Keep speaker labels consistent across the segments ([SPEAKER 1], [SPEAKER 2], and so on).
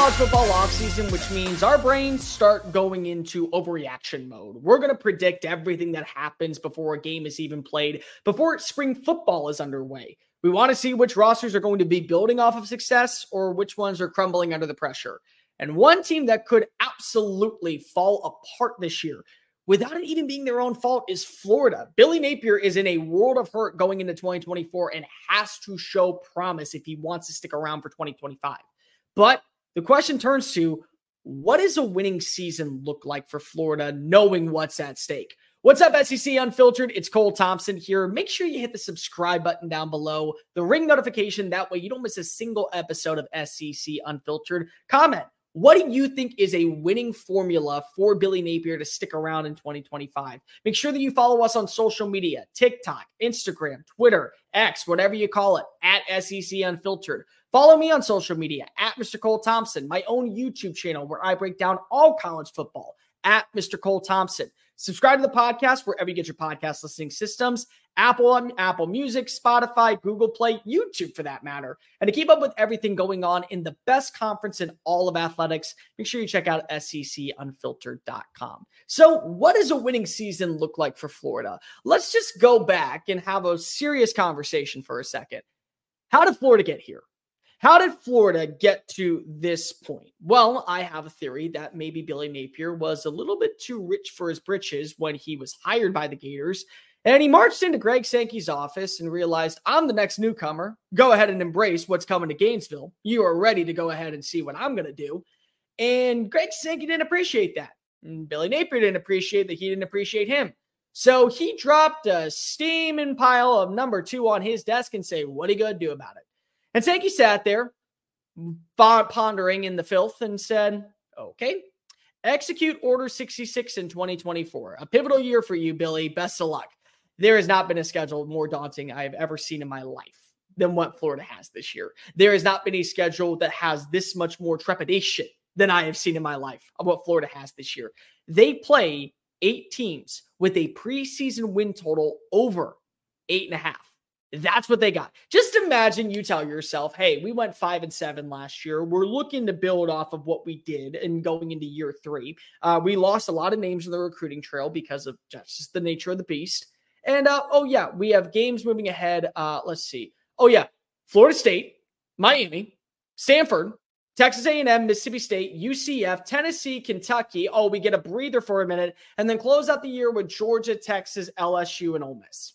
[SPEAKER 1] College football offseason, which means our brains start going into overreaction mode. We're going to predict everything that happens before a game is even played, before spring football is underway. We want to see which rosters are going to be building off of success or which ones are crumbling under the pressure. And one team that could absolutely fall apart this year without it even being their own fault is Florida. Billy Napier is in a world of hurt going into 2024 and has to show promise if he wants to stick around for 2025. But the question turns to what does a winning season look like for Florida, knowing what's at stake? What's up, SEC Unfiltered? It's Cole Thompson here. Make sure you hit the subscribe button down below, the ring notification. That way, you don't miss a single episode of SEC Unfiltered. Comment. What do you think is a winning formula for Billy Napier to stick around in 2025? Make sure that you follow us on social media TikTok, Instagram, Twitter, X, whatever you call it, at SEC Unfiltered. Follow me on social media at Mr. Cole Thompson, my own YouTube channel where I break down all college football, at Mr. Cole Thompson. Subscribe to the podcast wherever you get your podcast listening systems Apple, um, Apple Music, Spotify, Google Play, YouTube for that matter. And to keep up with everything going on in the best conference in all of athletics, make sure you check out secunfiltered.com. So, what does a winning season look like for Florida? Let's just go back and have a serious conversation for a second. How did Florida get here? How did Florida get to this point? Well, I have a theory that maybe Billy Napier was a little bit too rich for his britches when he was hired by the Gators. And he marched into Greg Sankey's office and realized, I'm the next newcomer. Go ahead and embrace what's coming to Gainesville. You are ready to go ahead and see what I'm going to do. And Greg Sankey didn't appreciate that. And Billy Napier didn't appreciate that he didn't appreciate him. So he dropped a steaming pile of number two on his desk and say, What are you going to do about it? And Sankey sat there pondering in the filth and said, Okay, execute Order 66 in 2024. A pivotal year for you, Billy. Best of luck. There has not been a schedule more daunting I have ever seen in my life than what Florida has this year. There has not been a schedule that has this much more trepidation than I have seen in my life of what Florida has this year. They play eight teams with a preseason win total over eight and a half. That's what they got. Just imagine you tell yourself, hey, we went five and seven last year. We're looking to build off of what we did and going into year three. Uh, we lost a lot of names in the recruiting trail because of just the nature of the beast. And uh, oh, yeah, we have games moving ahead. Uh, let's see. Oh, yeah, Florida State, Miami, Stanford, Texas A&M, Mississippi State, UCF, Tennessee, Kentucky. Oh, we get a breather for a minute, and then close out the year with Georgia, Texas, LSU, and Ole Miss.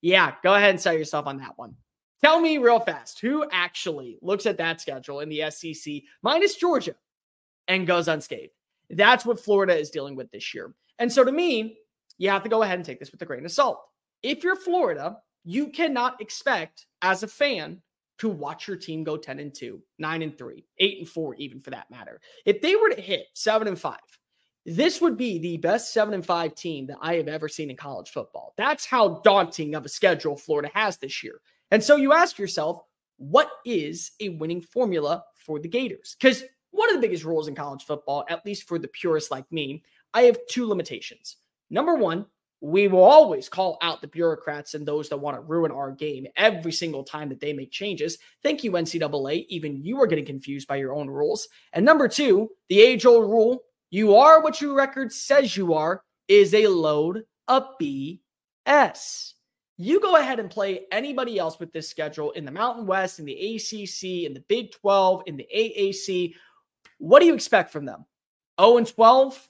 [SPEAKER 1] Yeah, go ahead and sell yourself on that one. Tell me real fast who actually looks at that schedule in the SEC minus Georgia and goes unscathed. That's what Florida is dealing with this year. And so to me, you have to go ahead and take this with a grain of salt. If you're Florida, you cannot expect as a fan to watch your team go 10 and 2, 9 and 3, 8 and 4 even for that matter. If they were to hit 7 and 5, this would be the best seven and five team that I have ever seen in college football. That's how daunting of a schedule Florida has this year. And so you ask yourself, what is a winning formula for the Gators? Because one of the biggest rules in college football, at least for the purists like me, I have two limitations. Number one, we will always call out the bureaucrats and those that want to ruin our game every single time that they make changes. Thank you, NCAA. Even you are getting confused by your own rules. And number two, the age old rule you are what your record says you are is a load of BS. You go ahead and play anybody else with this schedule in the Mountain West, in the ACC, in the Big 12, in the AAC. What do you expect from them? 0 and 12,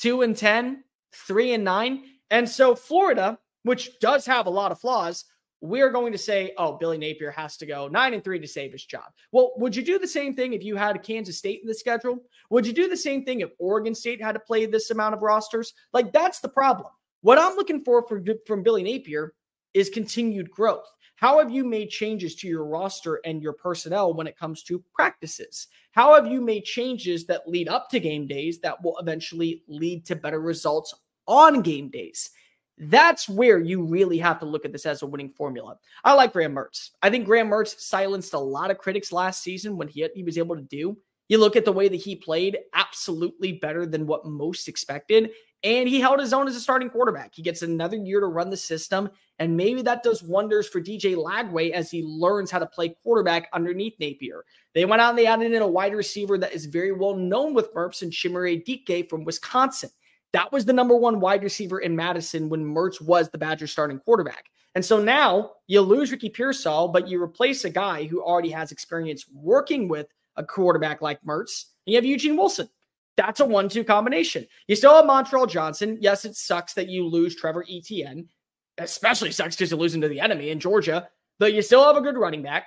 [SPEAKER 1] 2 and 10, 3 and 9. And so Florida, which does have a lot of flaws, we're going to say, oh, Billy Napier has to go nine and three to save his job. Well, would you do the same thing if you had Kansas State in the schedule? Would you do the same thing if Oregon State had to play this amount of rosters? Like, that's the problem. What I'm looking for from, from Billy Napier is continued growth. How have you made changes to your roster and your personnel when it comes to practices? How have you made changes that lead up to game days that will eventually lead to better results on game days? That's where you really have to look at this as a winning formula. I like Graham Mertz. I think Graham Mertz silenced a lot of critics last season when he, he was able to do. You look at the way that he played, absolutely better than what most expected. And he held his own as a starting quarterback. He gets another year to run the system. And maybe that does wonders for DJ Lagway as he learns how to play quarterback underneath Napier. They went out and they added in a wide receiver that is very well known with Mertz and Chimere Dike from Wisconsin. That was the number one wide receiver in Madison when Mertz was the Badger starting quarterback. And so now you lose Ricky Pearsall, but you replace a guy who already has experience working with a quarterback like Mertz. And you have Eugene Wilson. That's a one two combination. You still have Montrell Johnson. Yes, it sucks that you lose Trevor Etienne, especially sucks because you're losing to the enemy in Georgia, but you still have a good running back.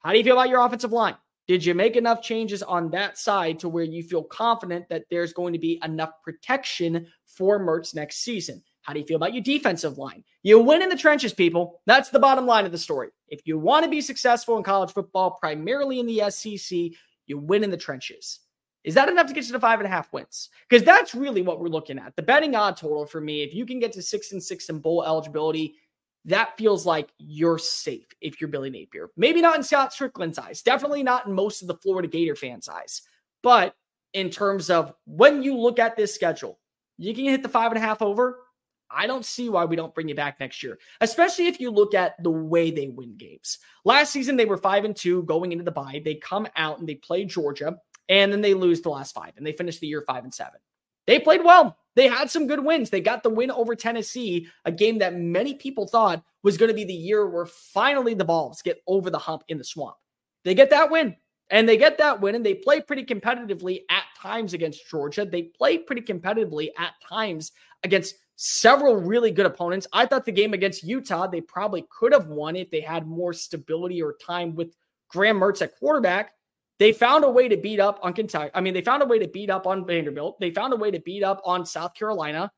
[SPEAKER 1] How do you feel about your offensive line? Did you make enough changes on that side to where you feel confident that there's going to be enough protection for Mertz next season? How do you feel about your defensive line? You win in the trenches, people. That's the bottom line of the story. If you want to be successful in college football, primarily in the SEC, you win in the trenches. Is that enough to get you to five and a half wins? Because that's really what we're looking at. The betting odd total for me, if you can get to six and six in bowl eligibility, that feels like you're safe if you're Billy Napier. Maybe not in Scott Stricklin's eyes, definitely not in most of the Florida Gator fans' eyes. But in terms of when you look at this schedule, you can hit the five and a half over. I don't see why we don't bring you back next year, especially if you look at the way they win games. Last season, they were five and two going into the bye. They come out and they play Georgia, and then they lose the last five, and they finish the year five and seven. They played well. They had some good wins. They got the win over Tennessee, a game that many people thought was going to be the year where finally the Vols get over the hump in the swamp. They get that win. And they get that win, and they play pretty competitively at times against Georgia. They play pretty competitively at times against several really good opponents. I thought the game against Utah, they probably could have won if they had more stability or time with Graham Mertz at quarterback. They found a way to beat up on Kentucky. I mean, they found a way to beat up on Vanderbilt. They found a way to beat up on South Carolina.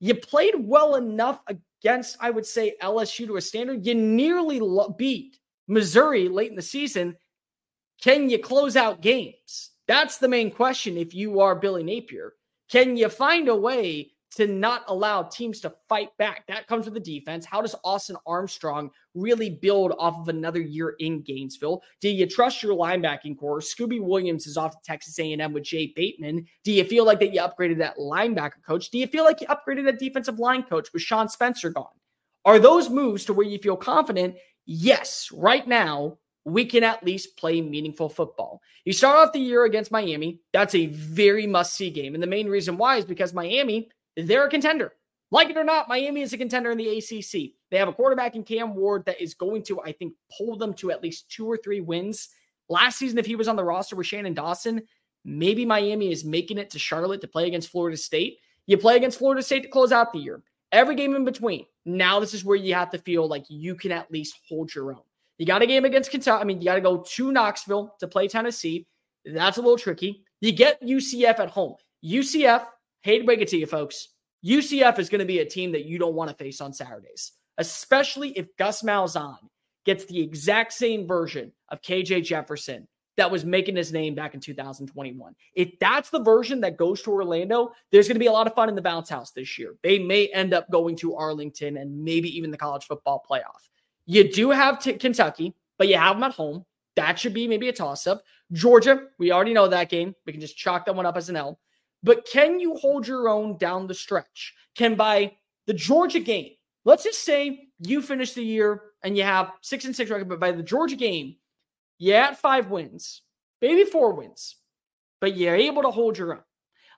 [SPEAKER 1] You played well enough against, I would say, LSU to a standard. You nearly beat Missouri late in the season. Can you close out games? That's the main question if you are Billy Napier. Can you find a way to not allow teams to fight back. That comes with the defense. How does Austin Armstrong really build off of another year in Gainesville? Do you trust your linebacking core? Scooby Williams is off to Texas A&M with Jay Bateman. Do you feel like that you upgraded that linebacker coach? Do you feel like you upgraded that defensive line coach with Sean Spencer gone? Are those moves to where you feel confident? Yes, right now we can at least play meaningful football. You start off the year against Miami. That's a very must see game. And the main reason why is because Miami they're a contender. Like it or not, Miami is a contender in the ACC. They have a quarterback in Cam Ward that is going to, I think, pull them to at least two or three wins. Last season, if he was on the roster with Shannon Dawson, maybe Miami is making it to Charlotte to play against Florida State. You play against Florida State to close out the year. Every game in between. Now, this is where you have to feel like you can at least hold your own. You got a game against Kentucky. I mean, you got to go to Knoxville to play Tennessee. That's a little tricky. You get UCF at home. UCF hate to break it to you, folks. UCF is going to be a team that you don't want to face on Saturdays, especially if Gus Malzahn gets the exact same version of KJ Jefferson that was making his name back in 2021. If that's the version that goes to Orlando, there's going to be a lot of fun in the bounce house this year. They may end up going to Arlington and maybe even the college football playoff. You do have t- Kentucky, but you have them at home. That should be maybe a toss up. Georgia, we already know that game. We can just chalk that one up as an L. But can you hold your own down the stretch? Can by the Georgia game, let's just say you finish the year and you have six and six record, but by the Georgia game, you're at five wins, maybe four wins, but you're able to hold your own.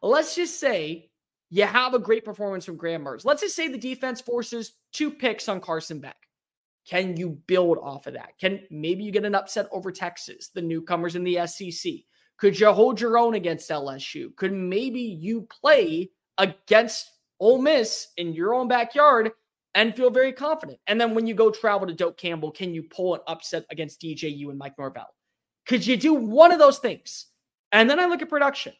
[SPEAKER 1] Let's just say you have a great performance from Graham Mertz. Let's just say the defense forces two picks on Carson Beck. Can you build off of that? Can maybe you get an upset over Texas, the newcomers in the SEC? Could you hold your own against LSU? Could maybe you play against Ole Miss in your own backyard and feel very confident? And then when you go travel to Doak Campbell, can you pull an upset against DJU and Mike Norvell? Could you do one of those things? And then I look at production.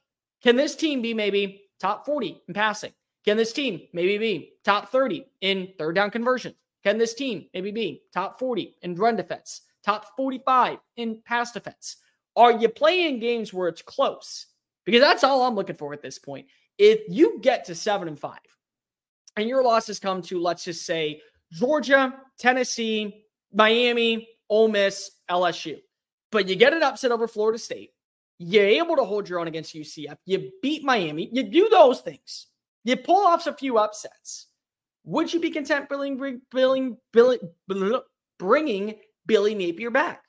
[SPEAKER 1] Can this team be maybe top 40 in passing? Can this team maybe be top 30 in third down conversion? Can this team maybe be top 40 in run defense, top 45 in pass defense? Are you playing games where it's close? Because that's all I'm looking for at this point. If you get to seven and five and your losses come to, let's just say, Georgia, Tennessee, Miami, Ole Miss, LSU, but you get an upset over Florida State, you're able to hold your own against UCF, you beat Miami, you do those things, you pull off a few upsets. Would you be content bringing, bringing, bringing Billy Napier back?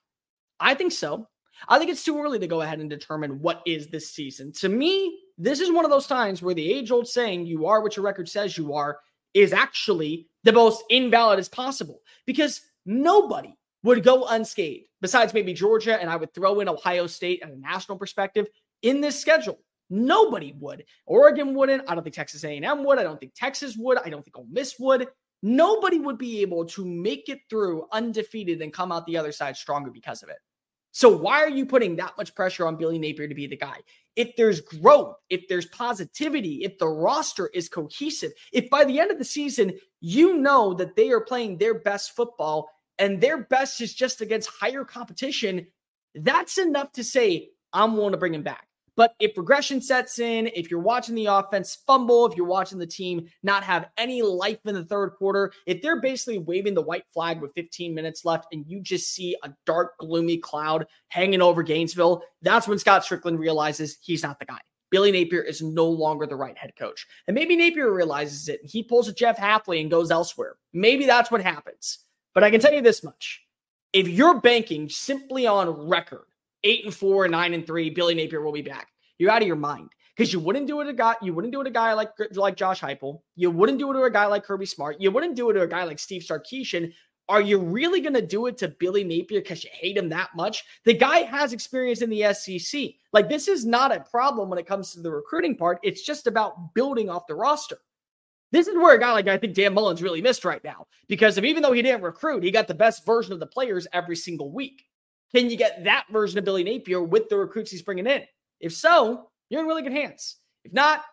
[SPEAKER 1] I think so. I think it's too early to go ahead and determine what is this season. To me, this is one of those times where the age old saying, you are what your record says you are, is actually the most invalid as possible because nobody would go unscathed, besides maybe Georgia, and I would throw in Ohio State and a national perspective in this schedule. Nobody would. Oregon wouldn't. I don't think Texas A&M would. I don't think Texas would. I don't think Ole Miss would. Nobody would be able to make it through undefeated and come out the other side stronger because of it. So why are you putting that much pressure on Billy Napier to be the guy? If there's growth, if there's positivity, if the roster is cohesive, if by the end of the season you know that they are playing their best football and their best is just against higher competition, that's enough to say I'm willing to bring him back. But if regression sets in, if you're watching the offense fumble, if you're watching the team not have any life in the third quarter, if they're basically waving the white flag with 15 minutes left and you just see a dark, gloomy cloud hanging over Gainesville, that's when Scott Stricklin realizes he's not the guy. Billy Napier is no longer the right head coach. And maybe Napier realizes it. He pulls a Jeff Hafley and goes elsewhere. Maybe that's what happens. But I can tell you this much. If you're banking simply on record, eight and four, nine and three, Billy Napier will be back. You're out of your mind because you wouldn't do it a guy. You wouldn't do it a guy like like Josh Heupel. You wouldn't do it to a guy like Kirby Smart. You wouldn't do it to a guy like Steve Sarkisian. Are you really going to do it to Billy Napier because you hate him that much? The guy has experience in the SEC. Like this is not a problem when it comes to the recruiting part. It's just about building off the roster. This is where a guy like I think Dan Mullen's really missed right now because of even though he didn't recruit, he got the best version of the players every single week. Can you get that version of Billy Napier with the recruits he's bringing in? If so, you're in really good hands. If not,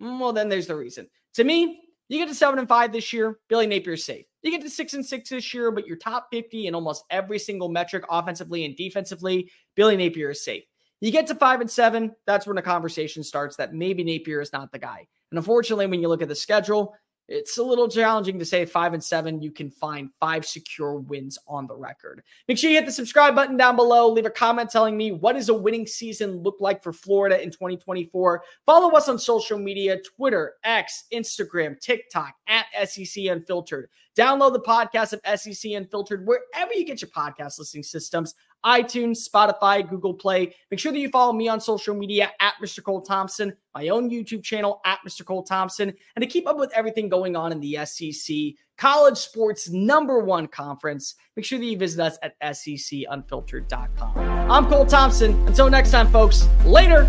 [SPEAKER 1] mm, well, then there's the reason. To me, you get to seven and five this year, Billy Napier's safe. You get to six and six this year, but you're top 50 in almost every single metric, offensively and defensively. Billy Napier is safe. You get to five and seven, that's when the conversation starts that maybe Napier is not the guy. And unfortunately, when you look at the schedule, it's a little challenging to say five and seven. You can find five secure wins on the record. Make sure you hit the subscribe button down below. Leave a comment telling me what does a winning season look like for Florida in 2024. Follow us on social media Twitter, X, Instagram, TikTok at SEC Unfiltered. Download the podcast of SEC Unfiltered wherever you get your podcast listening systems iTunes, Spotify, Google Play. Make sure that you follow me on social media at Mr. Cole Thompson, my own YouTube channel at Mr. Cole Thompson, and to keep up with everything going on in the SEC, college sports number one conference. Make sure that you visit us at secunfiltered.com. I'm Cole Thompson. Until next time, folks, later.